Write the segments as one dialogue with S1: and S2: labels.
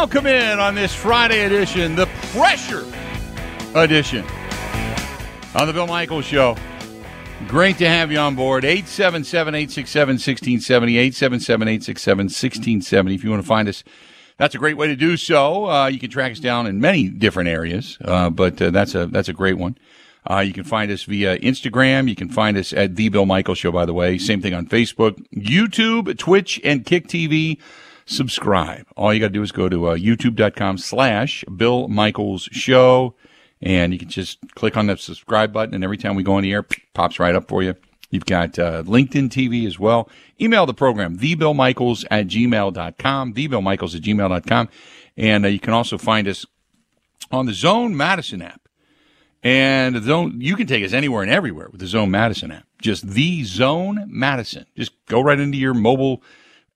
S1: Welcome in on this Friday edition, the pressure edition on the Bill Michaels Show. Great to have you on board. 877 867 1670. 877 867 1670. If you want to find us, that's a great way to do so. Uh, you can track us down in many different areas, uh, but uh, that's a that's a great one. Uh, you can find us via Instagram. You can find us at the Bill Michaels Show. By the way, same thing on Facebook, YouTube, Twitch, and Kick TV. Subscribe. All you got to do is go to uh, YouTube.com/slash Bill Michaels Show, and you can just click on the subscribe button, and every time we go on the air, pops right up for you. You've got uh, LinkedIn TV as well. Email the program, thebillmichaels at gmail.com, thebillmichaels at gmail.com. And uh, you can also find us on the Zone Madison app. And the Zone, you can take us anywhere and everywhere with the Zone Madison app. Just the Zone Madison. Just go right into your mobile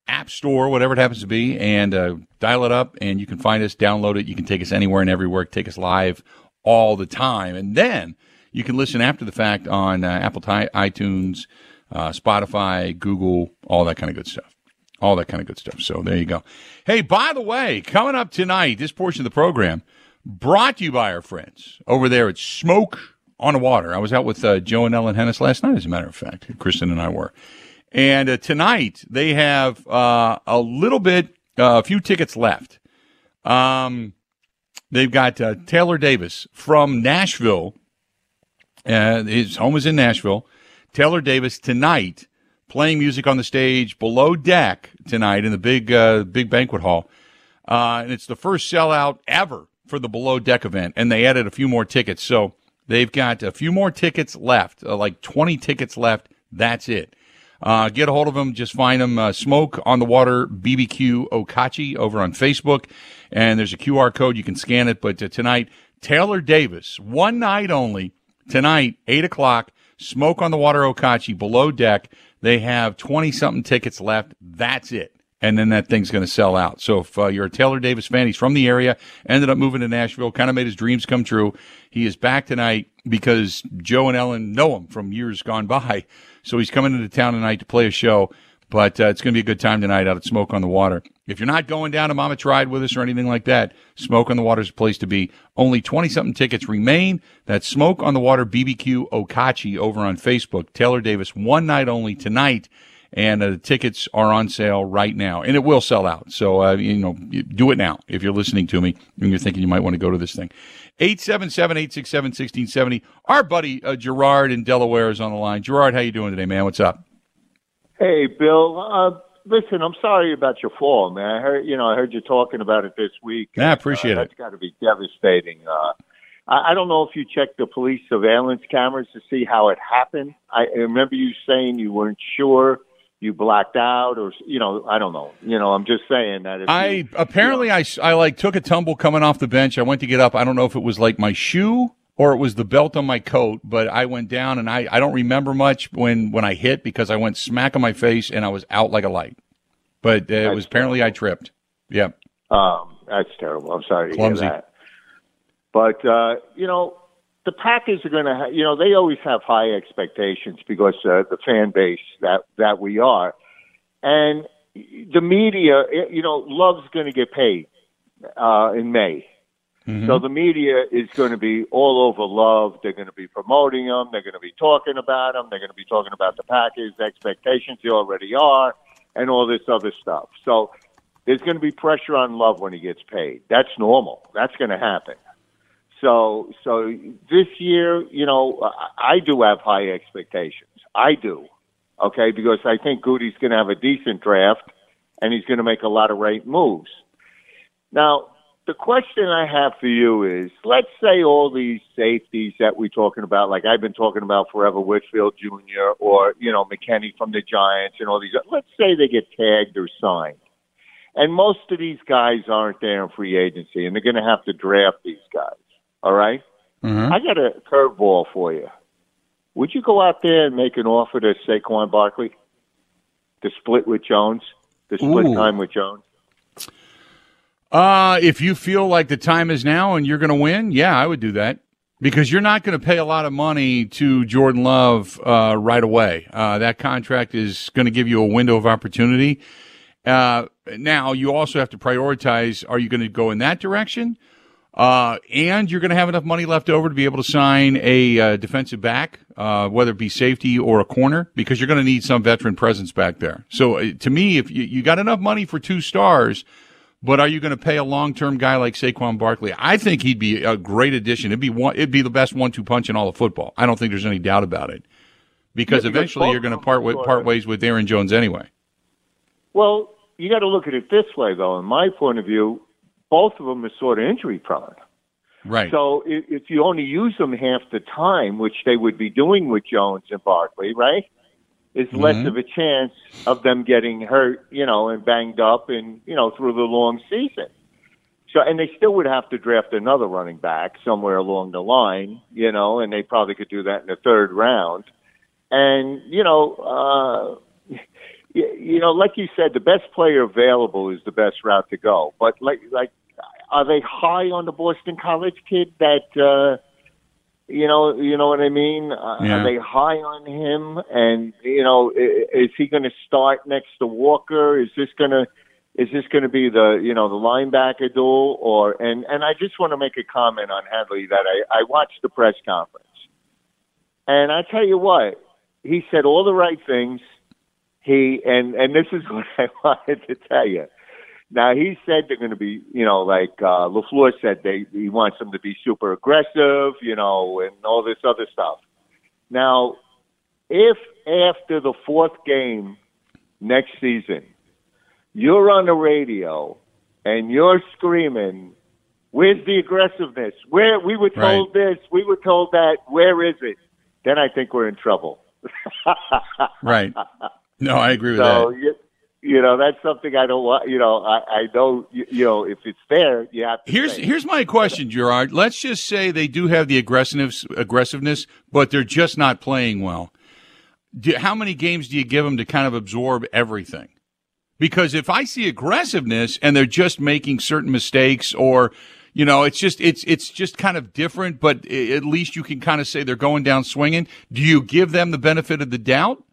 S1: app store, whatever it happens to be, and uh, dial it up, and you can find us, download it. You can take us anywhere and everywhere, take us live all the time. And then you can listen after the fact on uh, Apple, iTunes, uh, Spotify, Google, all that kind of good stuff. All that kind of good stuff. So there you go. Hey, by the way, coming up tonight, this portion of the program brought to you by our friends over there at Smoke on the Water. I was out with uh, Joe and Ellen Hennis last night, as a matter of fact. Kristen and I were. And uh, tonight they have uh, a little bit, uh, a few tickets left. Um, they've got uh, Taylor Davis from Nashville. Uh, his home is in Nashville. Taylor Davis tonight playing music on the stage below deck tonight in the big uh, big banquet hall. and it's the first sellout ever for the below deck event. And they added a few more tickets. So they've got a few more tickets left, like 20 tickets left. That's it. Uh, get a hold of them. Just find them. Uh, Smoke on the Water BBQ Okauchee over on Facebook. And there's a QR code. You can scan it. But uh, tonight, Taylor Davis, one night only. Tonight, 8 o'clock, Smoke on the Water Okauchee below deck. They have 20 something tickets left. That's it. And then that thing's going to sell out. So if uh, you're a Taylor Davis fan, he's from the area, ended up moving to Nashville, kind of made his dreams come true. He is back tonight because Joe and Ellen know him from years gone by. So he's coming into town tonight to play a show. But uh, it's going to be a good time tonight out at Smoke on the Water. If you're not going down to Mama Tried with us or anything like that, Smoke on the Water is a place to be. Only 20 something tickets remain. That's Smoke on the Water BBQ Okauchee over on Facebook. Taylor Davis, one night only tonight. And uh, the tickets are on sale right now, and it will sell out. So, uh, you know, do it now if you're listening to me and you're thinking you might want to go to this thing. 877 867 1670. Our buddy uh, Gerard in Delaware is on the line. Gerard, how you doing today, man? What's up?
S2: Hey, Bill. Uh, listen, I'm sorry about your fall, man. I heard, you know, I heard you talking about it this week.
S1: I appreciate
S2: uh,
S1: it.
S2: That's got to be devastating. Uh, I don't know if you checked the police surveillance cameras to see how it happened. I remember you saying you weren't sure you blacked out or you know i don't know. You know i'm just saying that
S1: i
S2: you,
S1: apparently
S2: you know.
S1: i i like took a tumble coming off the bench. I went to get up. I don't know if it was like my shoe or it was the belt on my coat but i went down and i i don't remember much when when i hit because i went smack on my face and i was out like a light. But uh, it was apparently
S2: terrible.
S1: i tripped. Yep.
S2: Um that's terrible. I'm sorry to
S1: Clumsy.
S2: hear that. But uh you know the Packers are going to, ha- you know, they always have high expectations because uh, the fan base that that we are, and the media, you know, Love's going to get paid uh, in May.
S1: Mm-hmm.
S2: So the media is going to be all over Love. They're going to be promoting him. They're going to be talking about him. They're going to be talking about the Packers' expectations. They already are, and all this other stuff. So there's going to be pressure on Love when he gets paid. That's normal. That's going to happen. So, so this year, you know, I do have high expectations. I do, okay, because I think Goody's going to have a decent draft, and he's going to make a lot of right moves. Now, the question I have for you is: Let's say all these safeties that we're talking about, like I've been talking about forever, Winfield Jr. or you know McKinney from the Giants, and all these. Let's say they get tagged or signed. And most of these guys aren't there in free agency, and they're going to have to draft these guys. All right?
S1: Mhm.
S2: I got a curveball for you. Would you go out there and make an offer to Saquon Barkley to split with Jones, to split
S1: Ooh.
S2: time with Jones?
S1: Uh, if you feel like the time is now and you're going to win, yeah, I would do that because you're not going to pay a lot of money to Jordan Love uh, right away. Uh, that contract is going to give you a window of opportunity. Uh, now you also have to prioritize are you going to go in that direction? Uh, and you're going to have enough money left over to be able to sign a uh, defensive back, uh, whether it be safety or a corner, because you're going to need some veteran presence back there. So uh, to me, if you, you got enough money for two stars, but are you going to pay a long term guy like Saquon Barkley? I think he'd be a great addition. It'd be one, it'd be the best one two punch in all of football. I don't think there's any doubt about it. Because
S2: Yeah, because
S1: eventually you're going to part with, part ways with Aaron Jones anyway.
S2: Well, you got to look at it this way, though. In my point of view, both of them are sort of injury prone.
S1: Right.
S2: So if, if you only use them half the time, which they would be doing with Jones and Barkley, right? Is less
S1: Mhm.
S2: of a chance of them getting hurt, you know, and banged up, and you know, through the long season. So, and they still would have to draft another running back somewhere along the line, you know, and they probably could do that in the third round. And you know, uh, you, you know, like you said, the best player available is the best route to go. But like, like, are they high on the Boston College kid that? uh you know, you know what I mean. Uh,
S1: Yeah.
S2: Are they high on him? And you know, i- is he going to start next to Walker? Is this going to is this going to be the you know the linebacker duel or and and I just want to make a comment on Hafley that I I watched the press conference, and I tell you what, he said all the right things. He and and this is what I wanted to tell you. Now he said they're going to be, you know, like uh, LaFleur said, they he wants them to be super aggressive, you know, and all this other stuff. Now, if after the fourth game next season, you're on the radio and you're screaming, "Where's the aggressiveness? Where we were told this, we were told that. Where is it?" Then I think we're in trouble.
S1: right. No, I agree with
S2: So
S1: that.
S2: you, you know that's something I don't want. You know, I, I know you, you know if it's there, you have to.
S1: Here's here's my question, Gerard. Let's just say they do have the aggressiveness, aggressiveness, but they're just not playing well. Do, how many games do you give them to kind of absorb everything? Because if I see aggressiveness and they're just making certain mistakes, or you know, it's just it's it's just kind of different, but at least you can kind of say they're going down swinging. Do you give them the benefit of the doubt?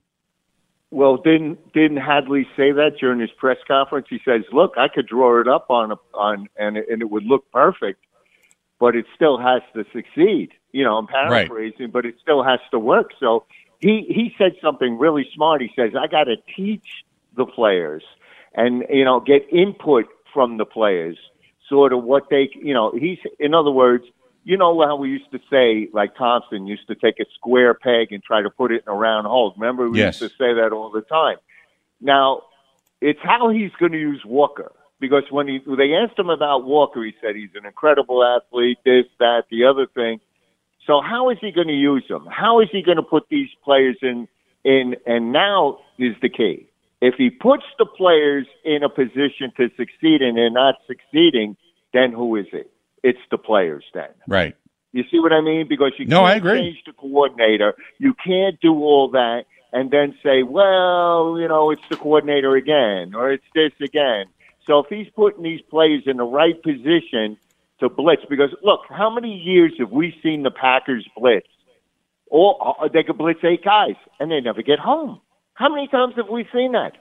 S2: Well, didn't didn't Hafley say that during his press conference? He says, "Look, I could draw it up on a, on and it, and it would look perfect, but it still has to succeed." You know, I'm paraphrasing, but it still has to work. So he he said something really smart. He says, "I got to teach the players and you know get input from the players, sort of what they you know." He's in other words. You know how we used to say, like Thompson used to take a square peg and try to put it in a round hole. Remember, we
S1: Yes.
S2: used to say that all the time. Now, it's how he's going to use Walker because when he when they asked him about Walker, he said he's an incredible athlete, this, that, the other thing. So how is he going to use them? How is he going to put these players in in? And now is the key. If he puts the players in a position to succeed and they're not succeeding, then who is it? It's the players then.
S1: Right.
S2: You see what I mean? Because you
S1: No,
S2: can't
S1: I agree.
S2: change the coordinator. You can't do all that and then say, well, you know, it's the coordinator again or it's this again. So if he's putting these players in the right position to blitz, because look, how many years have we seen the Packers blitz? Or uh, they could blitz eight guys and they never get home. How many times have we seen that?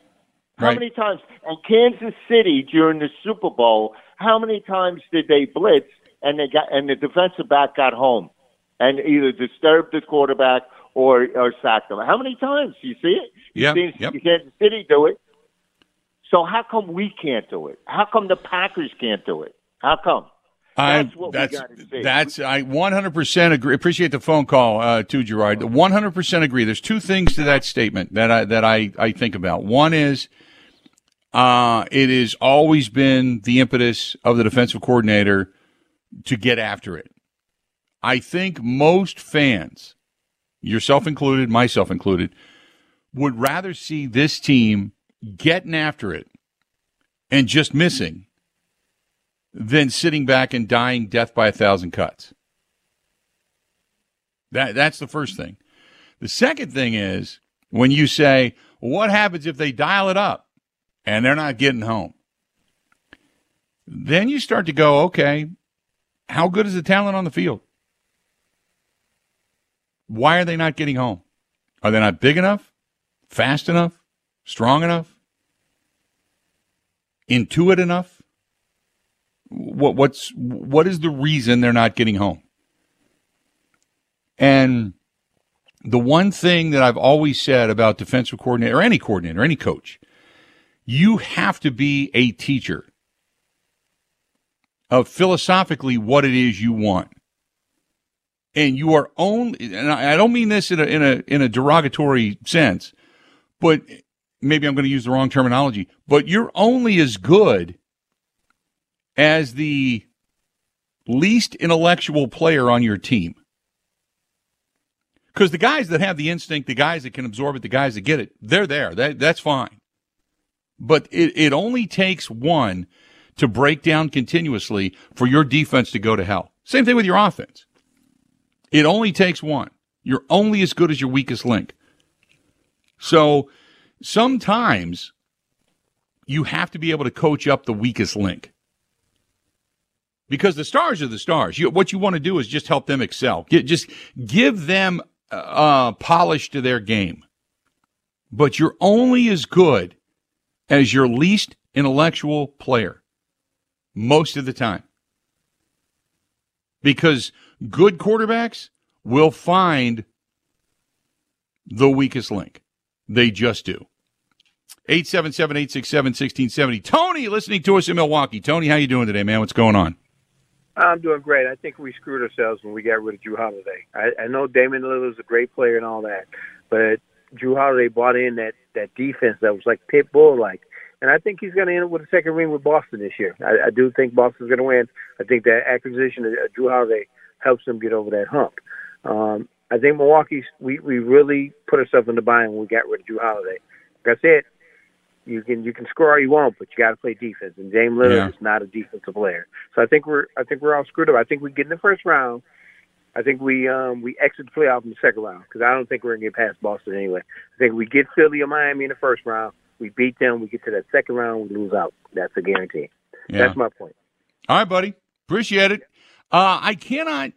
S2: How
S1: Right.
S2: many times? And Kansas City during the Super Bowl, how many times did they blitz and they got and the defensive back got home and either disturbed the quarterback or or sacked him? How many times? You see it? You
S1: Yep,
S2: see
S1: yep.
S2: Kansas City do it. So how come we can't do it? How come the Packers can't do it? How come? That's
S1: I,
S2: what we
S1: that's that's I 100% agree. Appreciate the phone call uh, too, Gerard. 100% agree. There's two things to that statement that I that I I think about. One is uh, it has always been the impetus of the defensive coordinator to get after it. I think most fans, yourself included, myself included, would rather see this team getting after it and just missing than sitting back and dying death by a thousand cuts. That that's the first thing. The second thing is when you say, "What happens if they dial it up and they're not getting home?" Then you start to go, "Okay, how good is the talent on the field? Why are they not getting home? Are they not big enough, fast enough, strong enough?" intuit enough? What what's what is the reason they're not getting home? And the one thing that I've always said about defensive coordinator or any coordinator, any coach, you have to be a teacher of philosophically what it is you want. And you are only, and I don't mean this in a, in a, in a derogatory sense, but maybe I'm going to use the wrong terminology, but you're only as good as the least intellectual player on your team. Because the guys that have the instinct, the guys that can absorb it, the guys that get it, they're there. That, that's fine. But it, it only takes one to break down continuously for your defense to go to hell. Same thing with your offense. It only takes one. You're only as good as your weakest link. So sometimes you have to be able to coach up the weakest link. Because the stars are the stars. You, what you want to do is just help them excel. Get, just give them uh, polish to their game. But you're only as good as your least intellectual player most of the time. Because good quarterbacks will find the weakest link. They just do. 877 867 1670. Tony, listening to us in Milwaukee. Tony, how you doing today, man? What's going on?
S3: I'm doing great. I think we screwed ourselves when we got rid of Jrue Holiday. I, I know Damian is a great player and all that, but Jrue Holiday brought in that that defense that was like pit bull like, and I think he's going to end up with a second ring with Boston this year. I, I do think Boston's going to win. I think that acquisition of Jrue Holiday helps them get over that hump. Um, I think Milwaukee's we we really put ourselves in the bind when we got rid of Jrue Holiday. Like I said, you can you can score all you want, but you got to play defense. And James Lillard yeah. is not a defensive player. So I think we're I think we're all screwed up. I think we get in the first round. I think we um we exit the playoff in the second round because I don't think we're gonna get past Boston anyway. I think we get Philly or Miami in the first round. We beat them. We get to that second round. We lose out. That's a guarantee. Yeah. That's my point.
S1: All right, buddy. Appreciate it. Uh, I cannot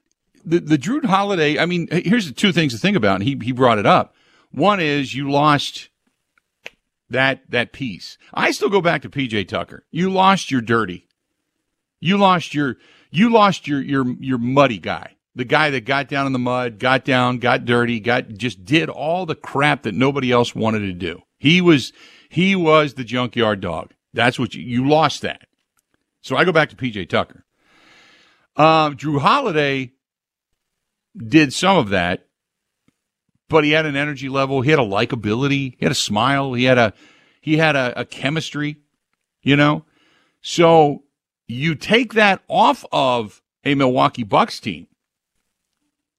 S1: the the Jrue Holiday. I mean, here's the two things to think about. And he he brought it up. One is you lost that that piece. I still go back to PJ Tucker. You lost your dirty. You lost your you lost your your your muddy guy. The guy that got down in the mud, got down, got dirty, got just did all the crap that nobody else wanted to do. He was he was the junkyard dog. That's what you, you lost that. So I go back to PJ Tucker. Um, Jrue Holiday did some of that, but he had an energy level. He had a likability. He had a smile. He had a he had a, a chemistry. You know, so you take that off of a Milwaukee Bucks team.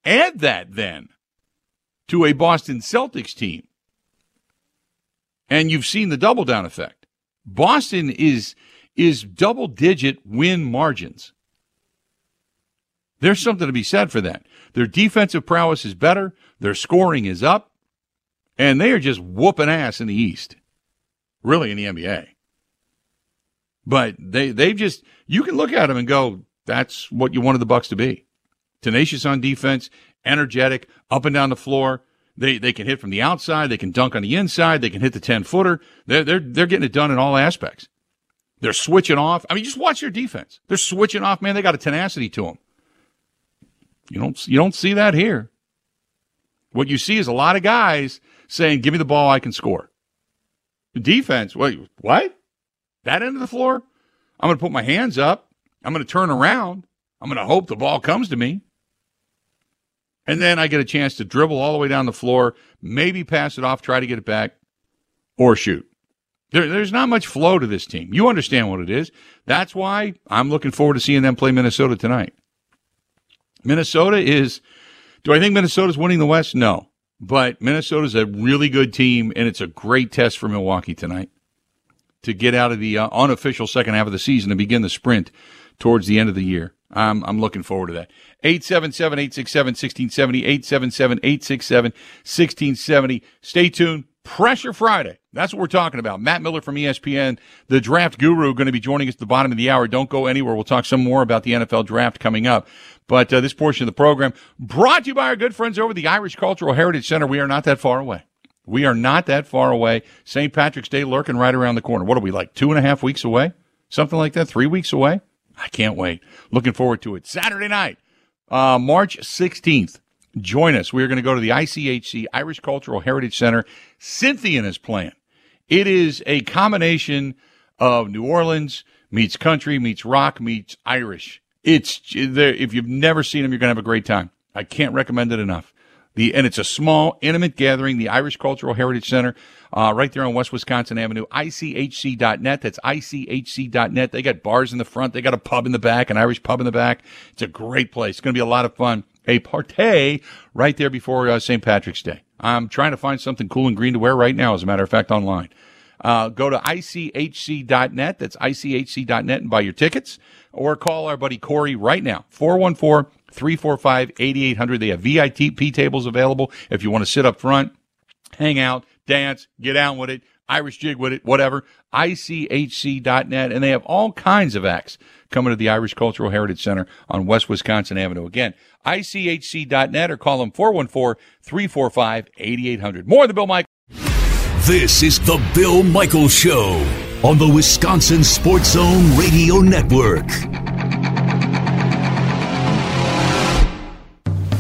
S1: Add that then to a Boston Celtics team. And you've seen the double down effect. Boston is is double digit win margins. There's something to be said for that. Their defensive prowess is better, their scoring is up, and they are just whooping ass in the East. Really in the NBA. But they they've just you can look at them and go, that's what you wanted the Bucks to be. Tenacious on defense, energetic, up and down the floor. They they can hit from the outside, they can dunk on the inside, they can hit the ten footer. They're they're they're getting it done in all aspects. They're switching off. I mean, just watch their defense. They're switching off, man. They got a tenacity to them. You don't you don't see that here. What you see is a lot of guys saying, "Give me the ball, I can score." Defense, wait, what? That end of the floor? I'm going to put my hands up. I'm going to turn around. I'm going to hope the ball comes to me. And then I get a chance to dribble all the way down the floor, maybe pass it off, try to get it back, or shoot. There, there's not much flow to this team. You understand what it is. That's why I'm looking forward to seeing them play Minnesota tonight. Minnesota is. Do I think Minnesota's winning the West? No. But Minnesota's a really good team, and it's a great test for Milwaukee tonight to get out of the uh, unofficial second half of the season and begin the sprint towards the end of the year. I'm, I'm looking forward to that. 877 867 1670, 877 867 1670. Stay tuned. Pressure Friday. That's what we're talking about. Matt Miller from ESPN, the draft guru, going to be joining us at the bottom of the hour. Don't go anywhere. We'll talk some more about the NFL draft coming up. But uh, this portion of the program brought to you by our good friends over the Irish Cultural Heritage Center. We are not that far away. We are not that far away. St. Patrick's Day lurking right around the corner. What are we like two and a half weeks away? something like that. Three weeks away. I can't wait. Looking forward to it. Saturday night, uh, March 16th. Join us. We are going to go to the ICHC Irish Cultural Heritage Center. Cynthia is playing. It is a combination of New Orleans meets country meets rock meets Irish. It's if you've never seen them, you're going to have a great time. I can't recommend it enough. The and it's a small, intimate gathering. The Irish Cultural Heritage Center, uh, right there on West Wisconsin Avenue. ICHC.net. That's ICHC.net. They got bars in the front. They got a pub in the back, an Irish pub in the back. It's a great place. It's going to be a lot of fun. A party right there before uh, St. Patrick's Day. I'm trying to find something cool and green to wear right now. As a matter of fact, online. Uh, go to ICHC.net. That's ICHC.net and buy your tickets or call our buddy Corey right now. 414 345 8800. They have VIP tables available if you want to sit up front, hang out, dance, get out with it, Irish jig with it, whatever. ICHC.net. And they have all kinds of acts coming to the Irish Cultural Heritage Center on West Wisconsin Avenue. Again, ICHC.net or call them 414 345 8800. More of the Bill Michael.
S4: This is the Bill Michaels Show on the Wisconsin Sports Zone Radio Network.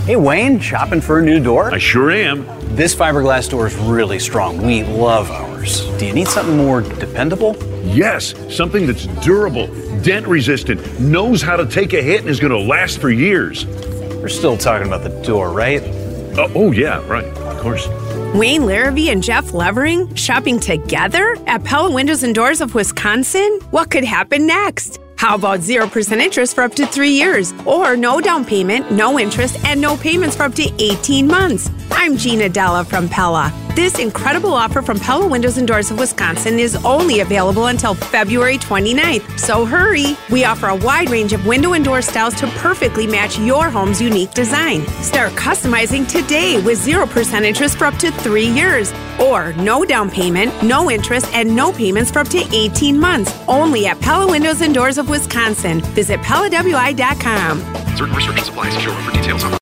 S5: Hey, Wayne, shopping for a new door?
S6: I sure am.
S5: This fiberglass door is really strong. We love ours. Do you need something more dependable?
S6: Yes, something that's durable, dent resistant, knows how to take a hit, and is going to last for years.
S5: We're still talking about the door, right?
S6: Uh, oh, yeah, right. Of course.
S7: Wayne Larrivee and Jeff Levering shopping together at Pella Windows and Doors of Wisconsin? What could happen next? How about 0% interest for up to three years? Or no down payment, no interest, and no payments for up to 18 months? I'm Gina Della from Pella. This incredible offer from Pella Windows and Doors of Wisconsin is only available until February 29th, so hurry! We offer a wide range of window and door styles to perfectly match your home's unique design. Start customizing today with 0% interest for up to three years, or no down payment, no interest, and no payments for up to 18 months, only at Pella Windows and Doors of Wisconsin. Visit PellaWI.com.
S8: Certain restrictions apply. See showroom for details on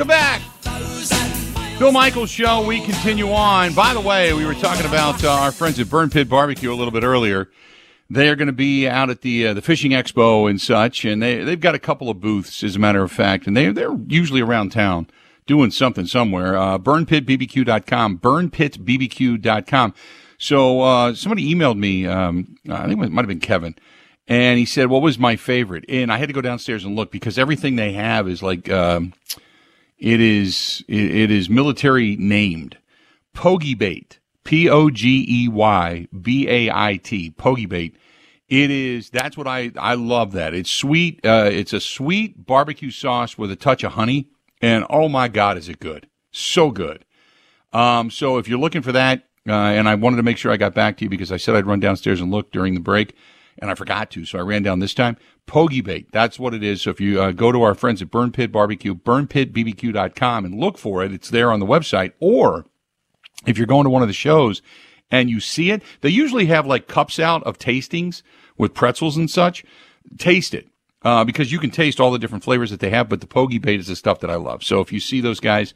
S1: Welcome back. Bill Michaels Show. We continue on. By the way, we were talking about uh, our friends at Burn Pit Barbecue a little bit earlier. They are going to be out at the uh, the fishing expo and such, and they they've got a couple of booths, as a matter of fact, and they they're usually around town doing something somewhere. Uh, burnpitbbq.com, burnpitbbq.com. So uh, somebody emailed me. Um, I think it might have been Kevin. And he said, "What was my favorite?" And I had to go downstairs and look because everything they have is like um, it is it, is military named. Pogey bait. P O G E Y B A I T. Pogey bait. It is that's what I I love that. It's sweet. Uh, it's a sweet barbecue sauce with a touch of honey. And oh my God, is it good? So good. Um, so if you're looking for that, uh, and I wanted to make sure I got back to you because I said I'd run downstairs and look during the break, and I forgot to, so I ran down this time. Pogey bait, that's what it is. So if you uh, go to our friends at Burn Pit Barbecue, burnpitbbq.com, and look for it, it's there on the website. Or if you're going to one of the shows and you see it, they usually have like cups out of tastings with pretzels and such. Taste it uh, because you can taste all the different flavors that they have. But the Pogey bait is the stuff that I love. So if you see those guys,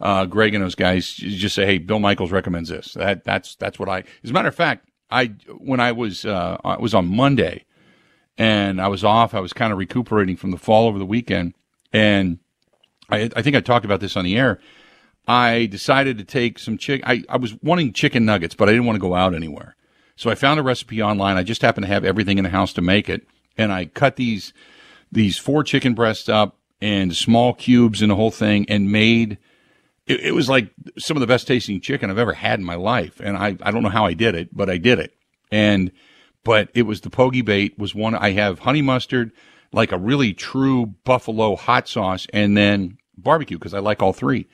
S1: uh, Greg and those guys, just say, "Hey, Bill Michaels recommends this." That that's that's what I. As a matter of fact, I when I was uh, I was on Monday, and I was off. I was kind of recuperating from the fall over the weekend, and I I think I talked about this on the air. I decided to take some chick. I, I was wanting chicken nuggets, but I didn't want to go out anywhere. So I found a recipe online. I just happened to have everything in the house to make it and I cut these these four chicken breasts up and small cubes and the whole thing and made it, it, was like some of the best tasting chicken I've ever had in my life. And I, I don't know how I did it, but I did it. And but it was the pogey bait was one I have honey mustard, like a really true buffalo hot sauce, and then barbecue because I like all three.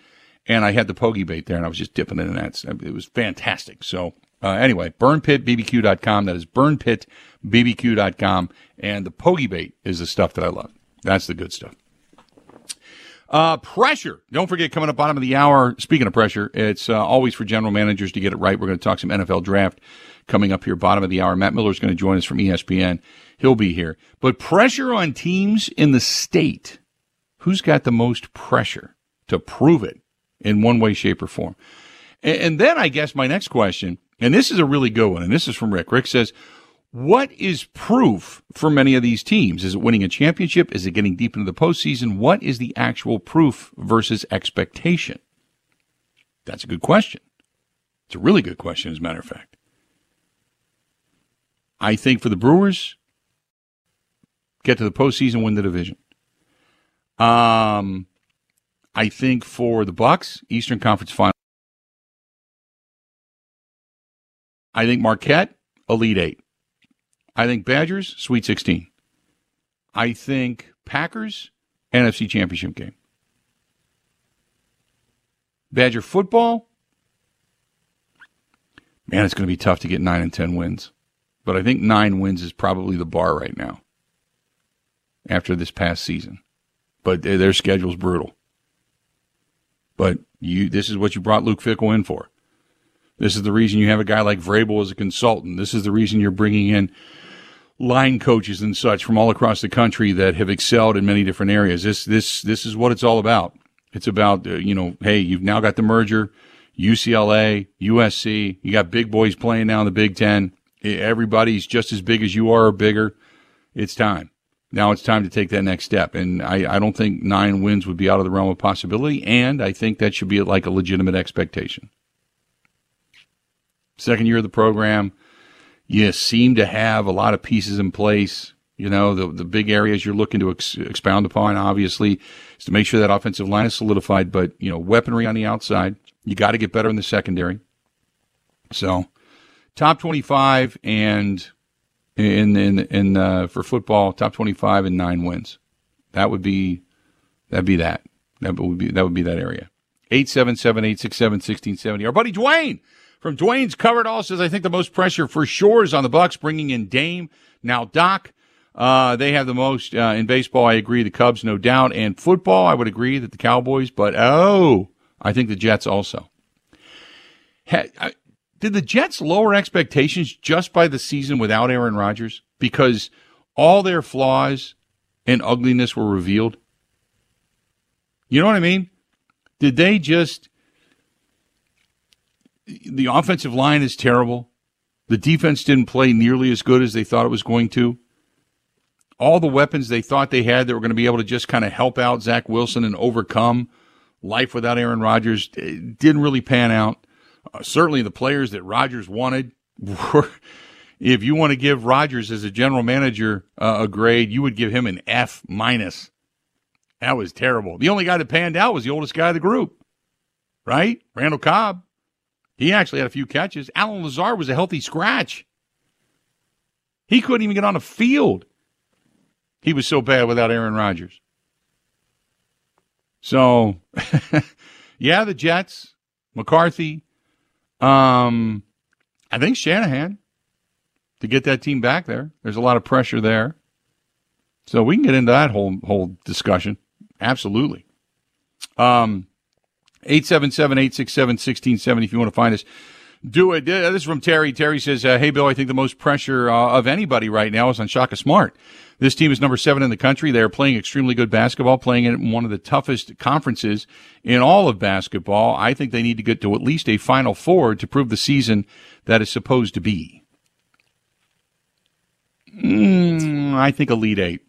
S1: And I had the pogey bait there, and I was just dipping it in that. It was fantastic. So uh, anyway, burnpitbbq.com. That is burnpitbbq.com. And the pogey bait is the stuff that I love. That's the good stuff. Uh, pressure. Don't forget, coming up bottom of the hour. Speaking of pressure, it's uh, always for general managers to get it right. We're going to talk some NFL draft coming up here, bottom of the hour. Matt Miller is going to join us from ESPN. He'll be here. But pressure on teams in the state who's got the most pressure to prove it in one way, shape, or form? And, and then I guess my next question, and this is a really good one, and this is from Rick. Rick says, what is proof for many of these teams? Is it winning a championship? Is it getting deep into the postseason? What is the actual proof versus expectation? That's a good question. It's a really good question, as a matter of fact. I think for the Brewers, get to the postseason, win the division. Um, I think for the Bucks, Eastern Conference Final. I think Marquette, Elite Eight. I think Badgers, Sweet 16. I think Packers, NFC Championship game. Badger football, man, it's going to be tough to get nine and 10 wins. But I think nine wins is probably the bar right now after this past season. But their schedule's brutal. But you, this is what you brought Luke Fickell in for. This is the reason you have a guy like Vrabel as a consultant. This is the reason you're bringing in line coaches and such from all across the country that have excelled in many different areas. This this this is what it's all about. It's about uh, you know, hey, you've now got the merger, UCLA, USC. You got big boys playing now in the Big Ten. Everybody's just as big as you are or bigger. It's time. Now it's time to take that next step. And I, I don't think nine wins would be out of the realm of possibility. And I think that should be like a legitimate expectation. Second year of the program, you seem to have a lot of pieces in place. You know, the, the big areas you're looking to ex- expound upon, obviously, is to make sure that offensive line is solidified. But, you know, weaponry on the outside, you got to get better in the secondary. So, top 25 and in in in uh, for football, top 25 and nine wins. That would be that'd be that. That would be that would be that area. 877-867-1670. Our buddy Dwayne from Dwayne's Covered All says, I think the most pressure for sure is on the Bucks bringing in Dame. Now Doc, uh, they have the most uh, in baseball. I agree. The Cubs, no doubt, and football. I would agree that the Cowboys, but oh, I think the Jets also. I, did the Jets lower expectations just by the season without Aaron Rodgers because all their flaws and ugliness were revealed? You know what I mean? Did they just the offensive line is terrible. The defense didn't play nearly as good as they thought it was going to. All the weapons they thought they had that were going to be able to just kind of help out Zach Wilson and overcome life without Aaron Rodgers eh, didn't really pan out. Uh, certainly, the players that Rodgers wanted were. If you want to give Rodgers as a general manager uh, a grade, you would give him an F minus. That was terrible. The only guy that panned out was the oldest guy of the group, right? Randall Cobb. He actually had a few catches. Allen Lazard was a healthy scratch. He couldn't even get on the field. He was so bad without Aaron Rodgers. So, yeah, the Jets, McCarthy, um, I think Shanahan to get that team back there. There's a lot of pressure there. So we can get into that whole whole discussion. Absolutely. Um, 877-867-1670 if you want to find us. Do it. This is from Terry. Terry says, uh, "Hey Bill, I think the most pressure uh, of anybody right now is on Shaka Smart. This team is number seven in the country. They are playing extremely good basketball, playing in one of the toughest conferences in all of basketball. I think they need to get to at least a Final Four to prove the season that is supposed to be. Mm, I think Elite Eight.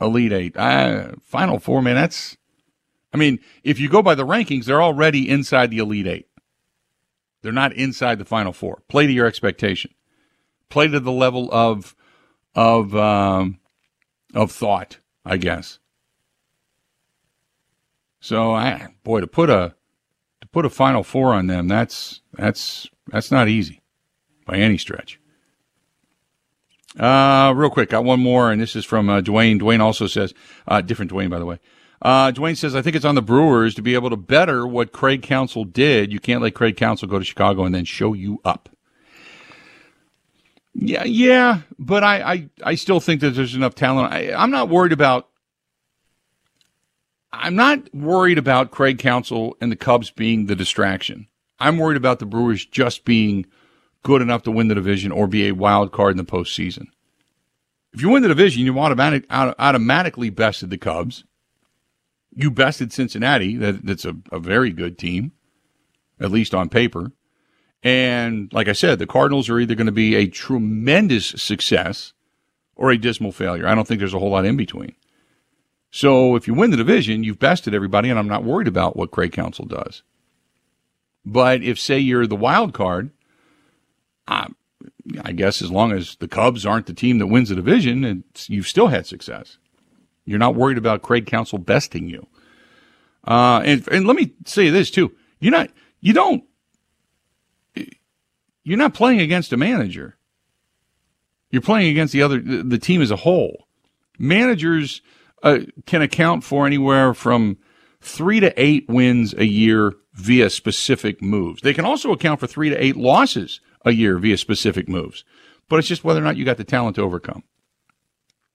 S1: Elite Eight. Uh, Final Four, man, that's. I mean, if you go by the rankings, they're already inside the Elite Eight. They're not inside the Final Four. Play to your expectation. Play to the level of of um, of thought, I guess. So, I, boy, to put a to put a Final Four on them, that's that's that's not easy by any stretch. Uh, real quick, got one more, and this is from uh, Dwayne. Dwayne also says, uh, different Dwayne, by the way. Uh, Dwayne says, I think it's on the Brewers to be able to better what Craig Counsell did. You can't let Craig Counsell go to Chicago and then show you up. Yeah, yeah, but I, I, I still think that there's enough talent. I, I'm not worried about. I'm not worried about Craig Counsell and the Cubs being the distraction. I'm worried about the Brewers just being good enough to win the division or be a wild card in the postseason. If you win the division, you automatic, automatically bested the Cubs You bested Cincinnati. That, that's a, a very good team, at least on paper. And like I said, the Cardinals are either going to be a tremendous success or a dismal failure. I don't think there's a whole lot in between. So if you win the division, you've bested everybody, and I'm not worried about what Craig Counsell does. But if, say, you're the wild card, uh, I guess as long as the Cubs aren't the team that wins the division, you've still had success. You're not worried about Craig Counsell besting you. Uh, and, and let me say this too: you're not, you don't, you're not playing against a manager. You're playing against the other, the team as a whole. Managers uh, can account for anywhere from three to eight wins a year via specific moves. They can also account for three to eight losses a year via specific moves. But it's just whether or not you got the talent to overcome.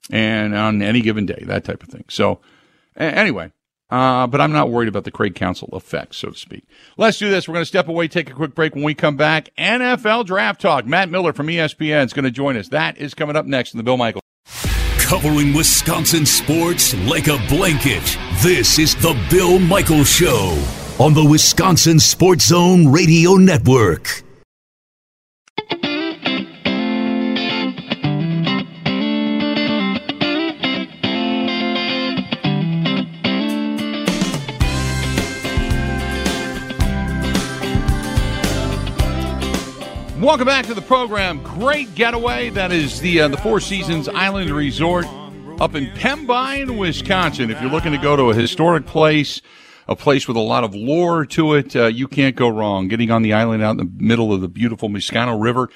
S1: And on any given day, that type of thing. So, anyway, uh, but I'm not worried about the Craig Counsell effect, so to speak. Let's do this. We're going to step away, take a quick break. When we come back, NFL Draft Talk. Matt Miller from ESPN is going to join us. That is coming up next in the Bill Michaels.
S4: Covering Wisconsin sports like a blanket. This is the Bill Michaels Show on the Wisconsin Sports Zone Radio Network.
S1: Welcome back to the program. Great getaway. That is the uh, the Four Seasons Island Resort up in Pembine, Wisconsin. If you're looking to go to a historic place, a place with a lot of lore to it, uh, you can't go wrong. Getting on the island out in the middle of the beautiful Miscano River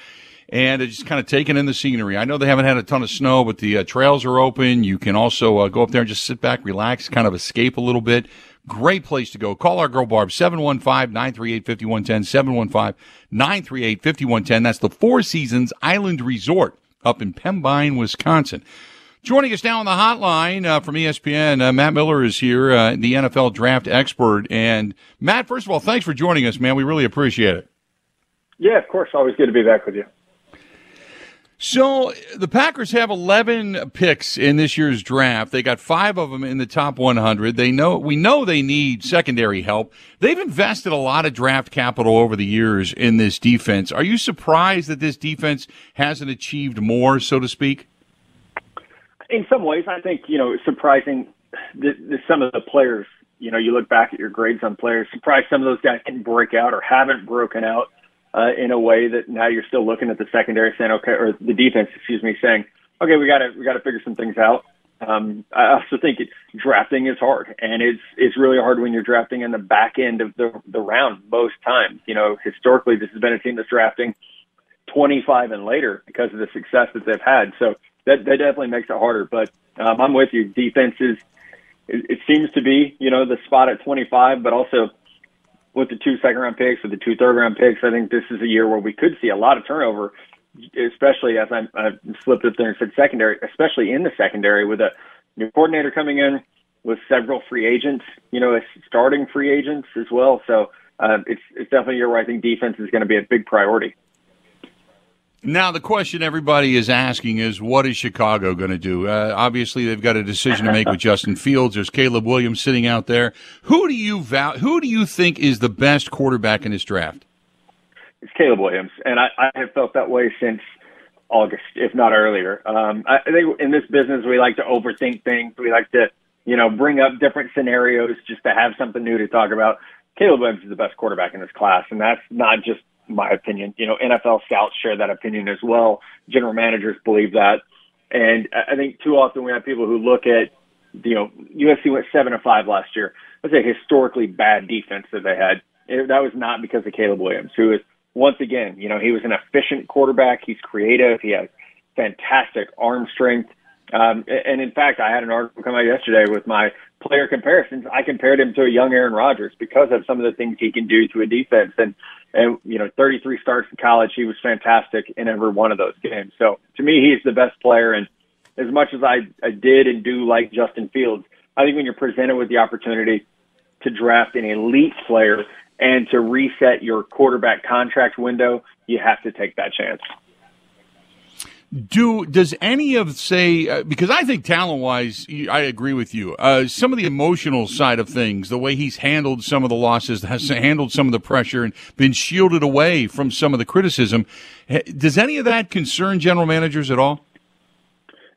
S1: and just kind of taking in the scenery. I know they haven't had a ton of snow, but the uh, trails are open. You can also uh, go up there and just sit back, relax, kind of escape a little bit. Great place to go. Call our girl Barb, 715-938-5110, 715-938-5110. That's the Four Seasons Island Resort up in Pembine, Wisconsin. Joining us now on the hotline uh, from ESPN, uh, Matt Miller is here, uh, the NFL draft expert. And Matt, first of all, thanks for joining us, man. We really appreciate it.
S9: Yeah, of course. Always good to be back with you.
S1: So the Packers have 11 picks in this year's draft. They got five of them in the top 100. They know we know they need secondary help. They've invested a lot of draft capital over the years in this defense. Are you surprised that this defense hasn't achieved more, so to speak?
S9: In some ways, I think you know surprising that, some of the players. You know, you look back at your grades on players. Surprised some of those guys can break out or haven't broken out uh, in a way that now you're still looking at the secondary saying, okay, or the defense, excuse me, saying, okay, we got to we got to figure some things out. Um, I also think it, drafting is hard, and it's it's really hard when you're drafting in the back end of the the round most times. You know, historically, this has been a team that's drafting 25 and later because of the success that they've had. So that that definitely makes it harder. But um, I'm with you. Defense is it, it seems to be you know the spot at 25, but also with the two second round picks, with the two third round picks, I think this is a year where we could see a lot of turnover, especially as I, I slipped up there and said secondary, especially in the secondary with a new coordinator coming in with several free agents, you know, starting free agents as well. So uh, it's it's definitely a year where I think defense is going to be a big priority.
S1: Now, the question everybody is asking is, what is Chicago going to do? Uh, obviously, they've got a decision to make with Justin Fields. There's Caleb Williams sitting out there. Who do you val- Who do you think is the best quarterback in this draft?
S9: It's Caleb Williams, and I, I have felt that way since August, if not earlier. Um, I, think in this business, we like to overthink things. We like to, you know, bring up different scenarios just to have something new to talk about. Caleb Williams is the best quarterback in this class, and that's not just my opinion. You know, NFL scouts share that opinion as well. General managers believe that. And I think too often we have people who look at, you know, USC went seven to five last year. That's a historically bad defense that they had. That was not because of Caleb Williams, who is once again, you know, he was an efficient quarterback. He's creative. He has fantastic arm strength. Um, and in fact, I had an article come out yesterday with my player comparisons. I compared him to a young Aaron Rodgers because of some of the things he can do to a defense. And and you know 33 starts in college he was fantastic in every one of those games so to me he's the best player and as much as I, I did and do like Justin Fields I think when you're presented with the opportunity to draft an elite player and to reset your quarterback contract window you have to take that chance
S1: Do does any of say uh, because I think talent wise I agree with you. Uh, some of the emotional side of things, the way he's handled some of the losses, has handled some of the pressure, and been shielded away from some of the criticism. Does any of that concern general managers at all?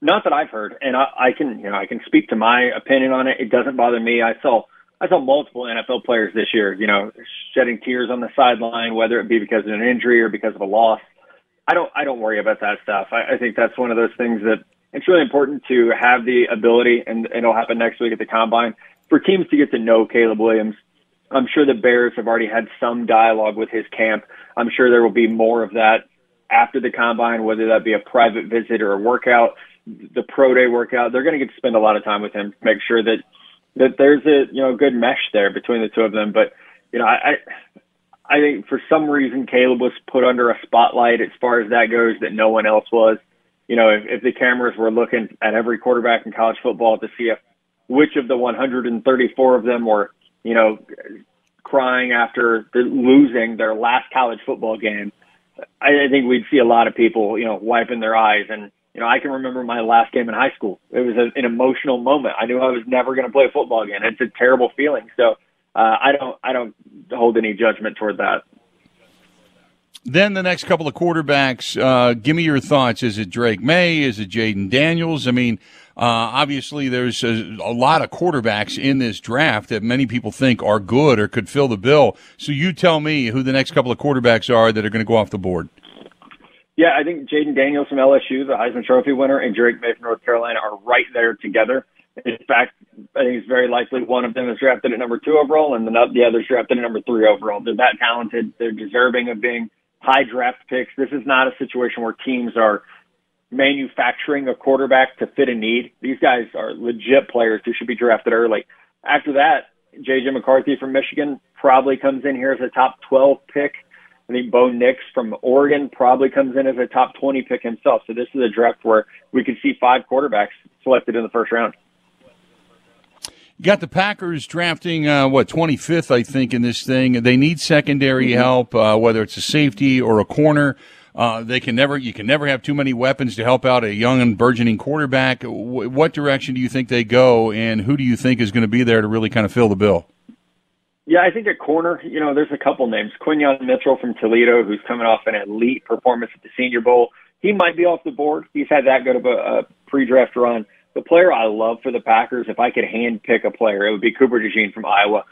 S9: Not that I've heard, and I, I can you know I can speak to my opinion on it. It doesn't bother me. I saw I saw multiple NFL players this year, you know, shedding tears on the sideline, whether it be because of an injury or because of a loss I don't I don't worry about that stuff. I, I think that's one of those things that it's really important to have the ability, and, it'll happen next week at the combine for teams to get to know Caleb Williams. I'm sure the Bears have already had some dialogue with his camp. I'm sure there will be more of that after the combine, whether that be a private visit or a workout, the pro day workout. They're going to get to spend a lot of time with him, to make sure that that there's a you know good mesh there between the two of them. But you know, I I think for some reason Caleb was put under a spotlight as far as that goes that no one else was. You know, if, if the cameras were looking at every quarterback in college football to see if which of the 134 of them were, you know, crying after losing their last college football game, I, I think we'd see a lot of people, you know, wiping their eyes. And, you know, I can remember my last game in high school. It was a, an emotional moment. I knew I was never going to play football again. It's a terrible feeling. So, uh, I don't I don't hold any judgment toward that.
S1: Then the next couple of quarterbacks, uh, give me your thoughts. Is it Drake Maye? Is it Jayden Daniels? I mean, uh, obviously there's a, a, lot of quarterbacks in this draft that many people think are good or could fill the bill. So you tell me who the next couple of quarterbacks are that are going to go off the board.
S9: Yeah, I think Jayden Daniels from LSU, the Heisman Trophy winner, and Drake Maye from North Carolina are right there together. In fact, I think it's very likely one of them is drafted at number two overall, and the the other is drafted at number three overall. They're that talented. They're deserving of being high draft picks. This is not a situation where teams are manufacturing a quarterback to fit a need. These guys are legit players who should be drafted early. After that, JJ McCarthy from Michigan probably comes in here as a top 12 pick. I think Bo Nix from Oregon probably comes in as a top 20 pick himself. So this is a draft where we could see five quarterbacks selected in the first round.
S1: You got the Packers drafting uh, what 25th, I think, in this thing. They need secondary mm-hmm. help, uh, whether it's a safety or a corner. Uh, they can never, you can never have too many weapons to help out a young and burgeoning quarterback. W- what direction do you think they go, and who do you think is going to be there to really kind of fill the bill?
S9: Yeah, I think at corner, you know, there's a couple names. Quinyon Mitchell from Toledo, who's coming off an elite performance at the Senior Bowl. He might be off the board. He's had that good of a, a pre-draft run the player I love for the Packers, if I could hand pick a player, it would be Cooper DeJean from Iowa.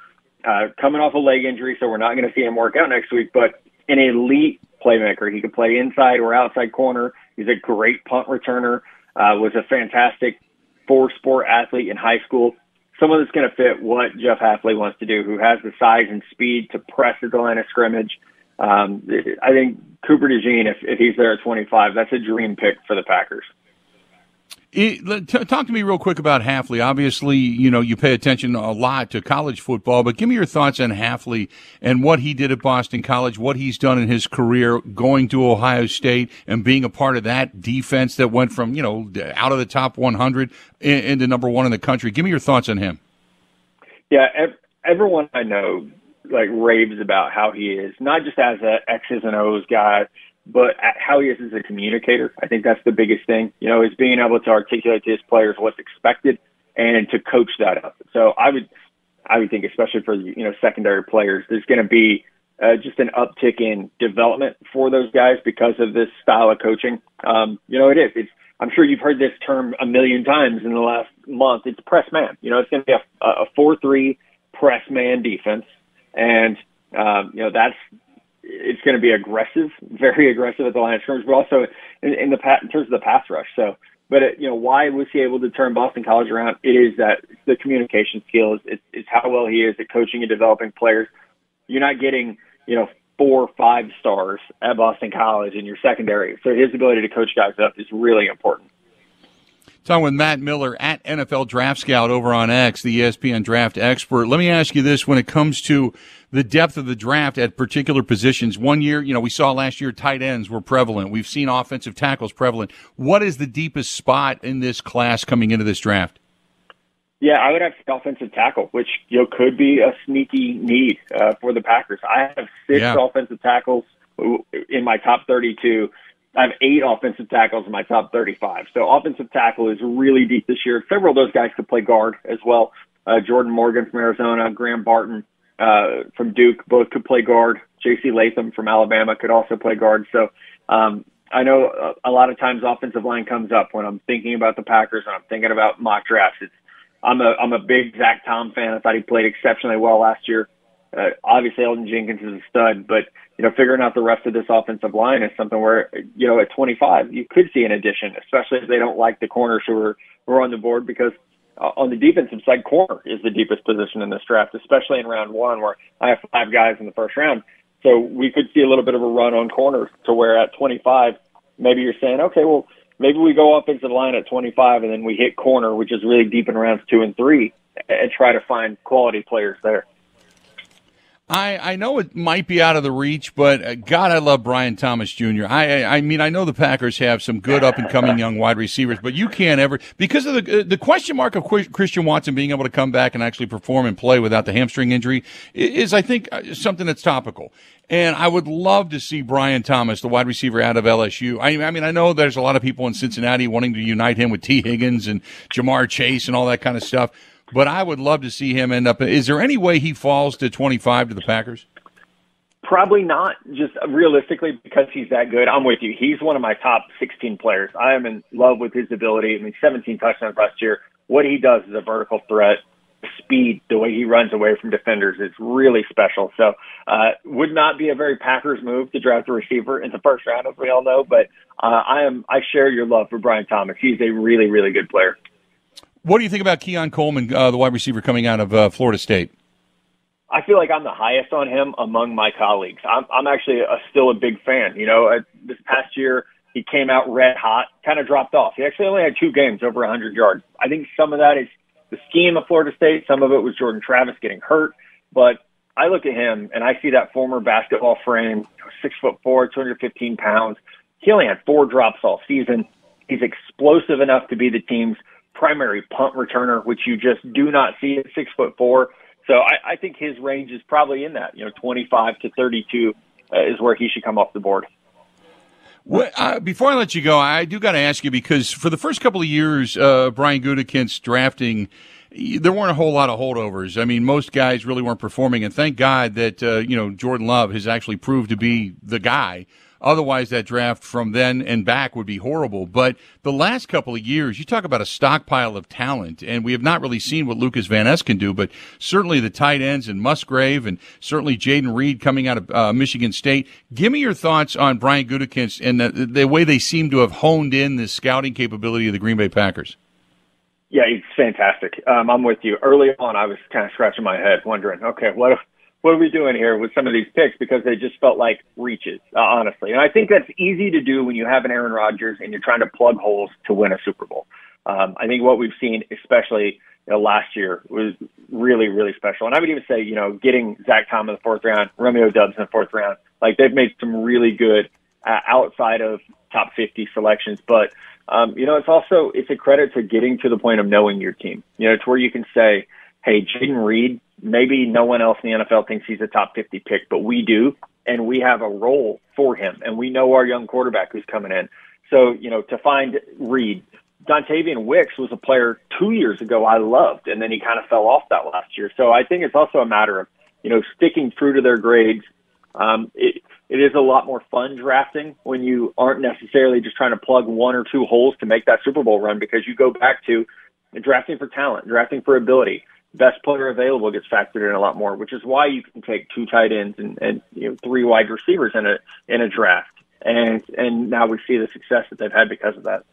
S9: Uh, coming off a leg injury, so we're not going to see him work out next week, but an elite playmaker. He could play inside or outside corner. He's a great punt returner. Uh, was a fantastic four sport athlete in high school. Someone that's going to fit what Jeff Hafley wants to do, who has the size and speed to press at the line of scrimmage. Um, I think Cooper DeJean, if, if he's there at 25, that's a dream pick for the Packers.
S1: It, t- talk to me real quick about Hafley. Obviously, you know you pay attention a lot to college football, but give me your thoughts on Hafley and what he did at Boston College, what he's done in his career, going to Ohio State and being a part of that defense that went from you know out of the top 100 into number one in the country. Give me your thoughts on him.
S9: Yeah, everyone I know like raves about how he is, not just as a X's and O's guy, but how he is as a communicator. I think that's the biggest thing, you know, is being able to articulate to his players what's expected and to coach that up. So I would, I would think, especially for you know secondary players, there's going to be uh, just an uptick in development for those guys because of this style of coaching. Um, you know, it is. It's. I'm sure you've heard this term a million times in the last month. It's press man. You know, it's going to be a, a four-three press man defense, and um, you know that's it's going to be aggressive, very aggressive at the line of scrimmage, but also in, in the in terms of the pass rush. So, but it, you know, why was he able to turn Boston College around? It is that the communication skills. It's, it's how well he is at coaching and developing players. You're not getting, you know, four or five stars at Boston College in your secondary. So his ability to coach guys up is really important.
S1: Talking with Matt Miller at NFL Draft Scout over on X, the ESPN draft expert. Let me ask you this when it comes to the depth of the draft at particular positions. One year, you know, we saw last year tight ends were prevalent. We've seen offensive tackles prevalent. What is the deepest spot in this class coming into this draft?
S9: Yeah, I would have offensive tackle, which you know could be a sneaky need uh, for the Packers. I have six yeah. offensive tackles in my top 32 I have eight offensive tackles in my top 35. So offensive tackle is really deep this year. Several of those guys could play guard as well. Uh, Jordan Morgan from Arizona, Graham Barton uh, from Duke, both could play guard. J.C. Latham from Alabama could also play guard. So um, I know a, a lot of times offensive line comes up when I'm thinking about the Packers and I'm thinking about mock drafts. It's I'm a I'm a big Zach Tom fan. I thought he played exceptionally well last year. Uh, obviously, Elgton Jenkins is a stud, but you know, figuring out the rest of this offensive line is something where you know at 25 you could see an addition, especially if they don't like the corners who are who are on the board because uh, on the defensive side, corner is the deepest position in this draft, especially in round one where I have five guys in the first round. So we could see a little bit of a run on corners to where at 25, maybe you're saying, okay, well, maybe we go offensive line at 25 and then we hit corner, which is really deep in rounds two and three, and try to find quality players there.
S1: I, I know it might be out of the reach, but uh, God, I love Brian Thomas Jr. I, I mean, I know the Packers have some good up and coming young wide receivers, but you can't ever because of the uh, the question mark of Christian Watson being able to come back and actually perform and play without the hamstring injury is, I think, uh, something that's topical. And I would love to see Brian Thomas, the wide receiver out of LSU. I, I mean, I know there's a lot of people in Cincinnati wanting to unite him with Tee Higgins and Ja'Marr Chase and all that kind of stuff but I would love to see him end up. Is there any way he falls to 25 to the Packers?
S9: Probably not, just realistically, because he's that good. I'm with you. He's one of my top 16 players. I am in love with his ability. I mean, 17 touchdowns last year. What he does is a vertical threat. Speed, the way he runs away from defenders is really special. So, uh, would not be a very Packers move to draft a receiver in the first round, as we all know. But uh, I am, I share your love for Brian Thomas. He's a really, really good player.
S1: What do you think about Keon Coleman, uh, the wide receiver coming out of uh, Florida State?
S9: I feel like I'm the highest on him among my colleagues. I'm, I'm actually a, still a big fan. You know, uh, this past year he came out red hot, kind of dropped off. He actually only had two games over 100 yards. I think some of that is the scheme of Florida State. Some of it was Jordan Travis getting hurt. But I look at him and I see that former basketball frame, six foot four, 215 pounds. He only had four drops all season. He's explosive enough to be the team's primary punt returner, which you just do not see at six foot four. So I, I think his range is probably in that, you know, 25 to 32 uh, is where he should come off the board.
S1: Well, uh, before I let you go, I do got to ask you because for the first couple of years, uh, Brian Gutekunst drafting, there weren't a whole lot of holdovers. I mean, most guys really weren't performing, and thank God that uh, you know Jordan Love has actually proved to be the guy. Otherwise, that draft from then and back would be horrible. But the last couple of years, you talk about a stockpile of talent, and we have not really seen what Lucas Van Ness can do, but certainly the tight ends and Musgrave and certainly Jayden Reed coming out of uh, Michigan State. Give me your thoughts on Brian Gutekunst and the, the way they seem to have honed in the scouting capability of the Green Bay Packers.
S9: Yeah, it's fantastic. Um, I'm with you. Early on, I was kind of scratching my head, wondering, okay, what what are we doing here with some of these picks because they just felt like reaches, uh, honestly. And I think that's easy to do when you have an Aaron Rodgers and you're trying to plug holes to win a Super Bowl. Um, I think what we've seen, especially you know, last year, was really, really special. And I would even say, you know, getting Zach Tom in the fourth round, Romeo Doubs in the fourth round, like they've made some really good uh, outside of top 50 selections. But, um, you know, it's also, it's a credit to getting to the point of knowing your team, you know, to where you can say, hey, Jayden Reed maybe no one else in the NFL thinks he's a top 50 pick, but we do, and we have a role for him, and we know our young quarterback who's coming in. So, you know, to find Reed, Dontayvion Wicks was a player two years ago I loved, and then he kind of fell off that last year. So I think it's also a matter of, you know, sticking true to their grades. Um, it, it is a lot more fun drafting when you aren't necessarily just trying to plug one or two holes to make that Super Bowl run because you go back to drafting for talent, drafting for ability best player available gets factored in a lot more, which is why you can take two tight ends and, and you know three wide receivers in a in a draft. And and now we see the success that they've had because of that.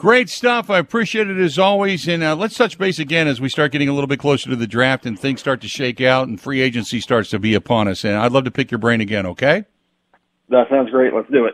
S1: Great stuff. I appreciate it as always. And uh, let's touch base again as we start getting a little bit closer to the draft and things start to shake out and free agency starts to be upon us. And I'd love to pick your brain again. Okay.
S9: That sounds great. Let's do it.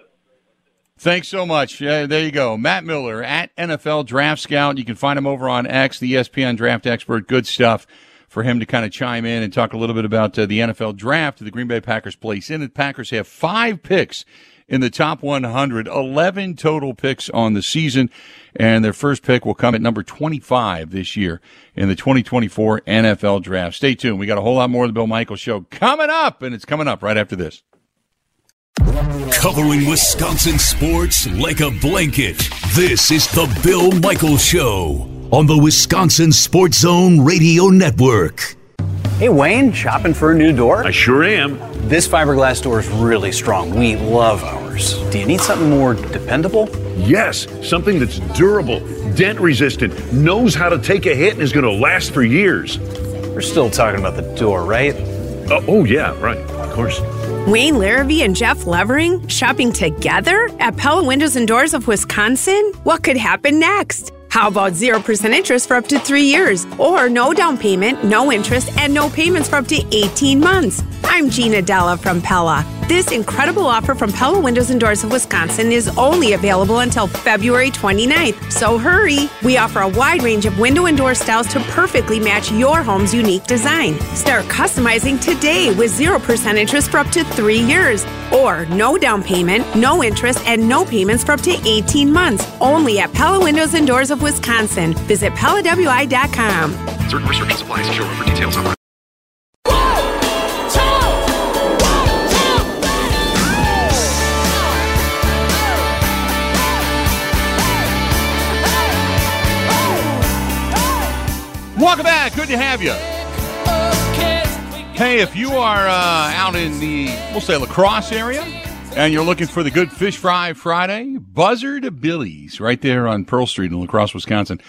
S1: Thanks so much. Uh, there you go. Matt Miller at NFL Draft Scout. You can find him over on X, the ESPN Draft Expert. Good stuff for him to kind of chime in and talk a little bit about uh, the NFL Draft. The Green Bay Packers place in. it. Packers have five picks in the top 100, 11 total picks on the season. And their first pick will come at number 25 this year in the 2024 NFL Draft. Stay tuned. We got a whole lot more of the Bill Michaels Show coming up, and it's coming up right after this.
S4: Covering Wisconsin sports like a blanket. This is the Bill Michaels Show on the Wisconsin Sports Zone Radio Network.
S5: Hey, Wayne, shopping for a new door?
S6: I sure am.
S5: This fiberglass door is really strong. We love ours. Do you need something more dependable?
S6: Yes, something that's durable, dent resistant, knows how to take a hit, and is going to last for years.
S5: We're still talking about the door, right?
S6: Uh, oh, yeah, right. Of course.
S7: Wayne Larrivee and Jeff Levering shopping together at Pella Windows and Doors of Wisconsin? What could happen next? How about 0% interest for up to three years? Or no down payment, no interest, and no payments for up to 18 months? I'm Gina Della from Pella. This incredible offer from Pella Windows and Doors of Wisconsin is only available until February 29th, so hurry! We offer a wide range of window and door styles to perfectly match your home's unique design. Start customizing today with 0% interest for up to three years. Or no down payment, no interest, and no payments for up to 18 months. Only at Pella Windows and Doors of Wisconsin. Visit PellaWI.com.
S8: Certain restrictions apply. See showroom for details online.
S1: Welcome back. Good to have you. Hey, if you are uh, out in the, we'll say, La Crosse area, and you're looking for the good fish fry Friday, Buzzard Billy's right there on Pearl Street in La Crosse, Wisconsin,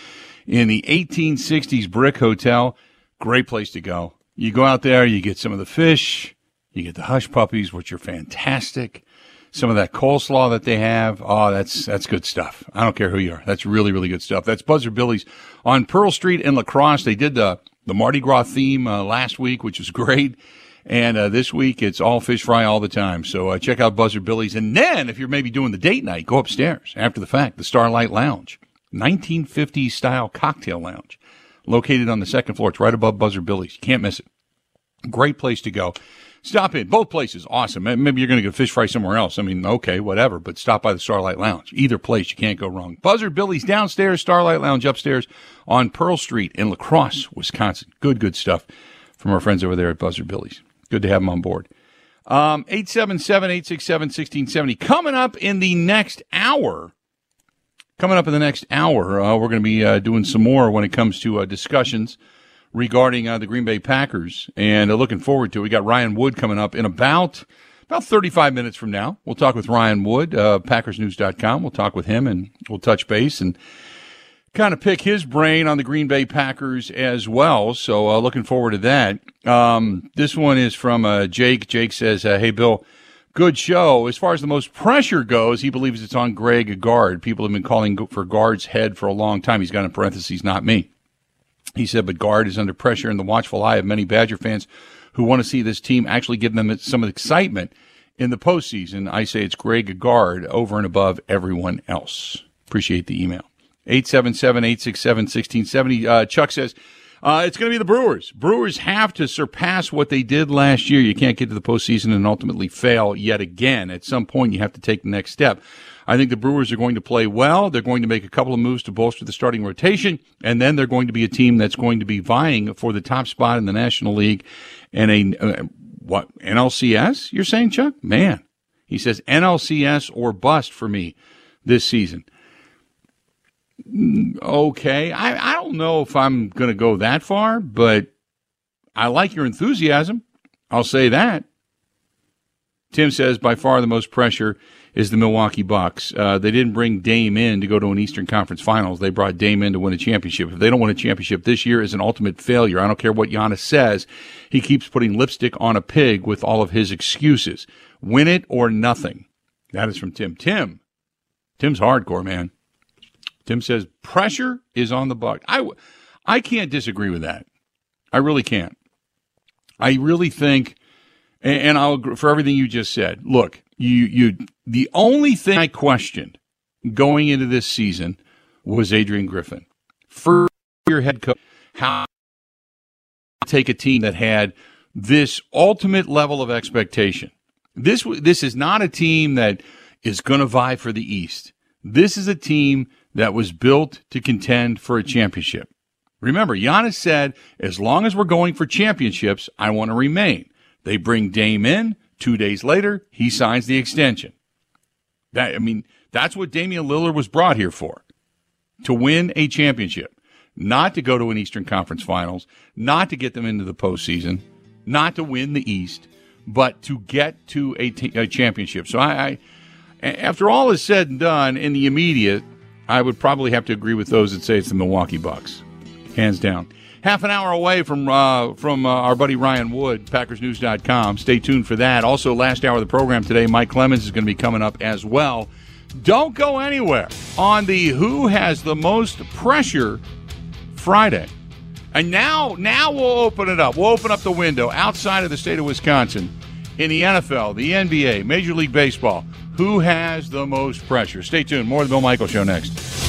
S1: in the 1860s brick hotel. Great place to go. You go out there, you get some of the fish, you get the hush puppies, which are fantastic. Some of that coleslaw that they have, oh, that's that's good stuff. I don't care who you are. That's really really good stuff. That's Buzzard Billy's on Pearl Street in La Crosse. They did the the Mardi Gras theme uh, last week, which was great. And uh, this week it's all fish fry all the time. So uh, check out Buzzard Billy's. And then if you're maybe doing the date night, go upstairs after the fact, the Starlight Lounge, 1950s style cocktail lounge, located on the second floor. It's right above Buzzard Billy's. You can't miss it. Great place to go. Stop in. Both places, awesome. Maybe you're going to go fish fry somewhere else. I mean, okay, whatever, but stop by the Starlight Lounge. Either place, you can't go wrong. Buzzard Billy's downstairs, Starlight Lounge upstairs on Pearl Street in La Crosse, Wisconsin. Good, good stuff from our friends over there at Buzzard Billy's. Good to have them on board. Um, 877-867-1670. Coming up in the next hour, coming up in the next hour, uh, we're going to be uh, doing some more when it comes to uh, discussions regarding uh, the Green Bay Packers, and uh, looking forward to it. We got Ryan Wood coming up in about about 35 minutes from now. We'll talk with Ryan Wood, uh, PackersNews.com. We'll talk with him, and we'll touch base and kind of pick his brain on the Green Bay Packers as well. So uh, looking forward to that. Um, this one is from uh, Jake. Jake says, uh, "Hey Bill." Good show. As far as the most pressure goes, he believes it's on Greg Gard. People have been calling for Gard's head for a long time. He's got in parentheses, not me. He said, but Gard is under pressure in the watchful eye of many Badger fans who want to see this team actually give them some excitement in the postseason. I say it's Greg Gard over and above everyone else. Appreciate the email. 877-867-1670. Uh, Chuck says, uh, it's going to be the Brewers. Brewers have to surpass what they did last year. You can't get to the postseason and ultimately fail yet again. At some point, you have to take the next step. I think the Brewers are going to play well. They're going to make a couple of moves to bolster the starting rotation, and then they're going to be a team that's going to be vying for the top spot in the National League and a uh, what NLCS. You're saying, Chuck? Man, he says NLCS or bust for me this season. Okay, I, I don't know if I'm going to go that far, but I like your enthusiasm. I'll say that. Tim says by far the most pressure is the Milwaukee Bucks. Uh, they didn't bring Dame in to go to an Eastern Conference Finals. They brought Dame in to win a championship. If they don't win a championship this year, is an ultimate failure. I don't care what Giannis says. He keeps putting lipstick on a pig with all of his excuses. Win it or nothing. That is from Tim. Tim, Tim's hardcore man. Tim says pressure is on the Bucks. I, I can't disagree with that. I really can't. I really think, and, I'll for everything you just said. Look, you you the only thing I questioned going into this season was Adrian Griffin. For your head coach, how take a team that had this ultimate level of expectation. This this is not a team that is going to vie for the East. This is a team that was built to contend for a championship. Remember, Giannis said, as long as we're going for championships, I want to remain. They bring Dame in Two days later, he signs the extension. That I mean, that's what Damian Lillard was brought here for. To win a championship. Not to go to an Eastern Conference Finals, not to get them into the postseason, not to win the East, but to get to a, t- a championship. So I, I, after all is said and done, in the immediate, I would probably have to agree with those that say it's the Milwaukee Bucks, hands down. Half an hour away from uh, from uh, our buddy Ryan Wood, PackersNews.com. Stay tuned for that. Also, last hour of the program today, Mike Clemens is going to be coming up as well. Don't go anywhere on the Who Has the Most Pressure Friday. And now, now we'll open it up. We'll open up the window outside of the state of Wisconsin in the NFL, the NBA, Major League Baseball. Who has the most pressure? Stay tuned. More of the Bill Michael Show next.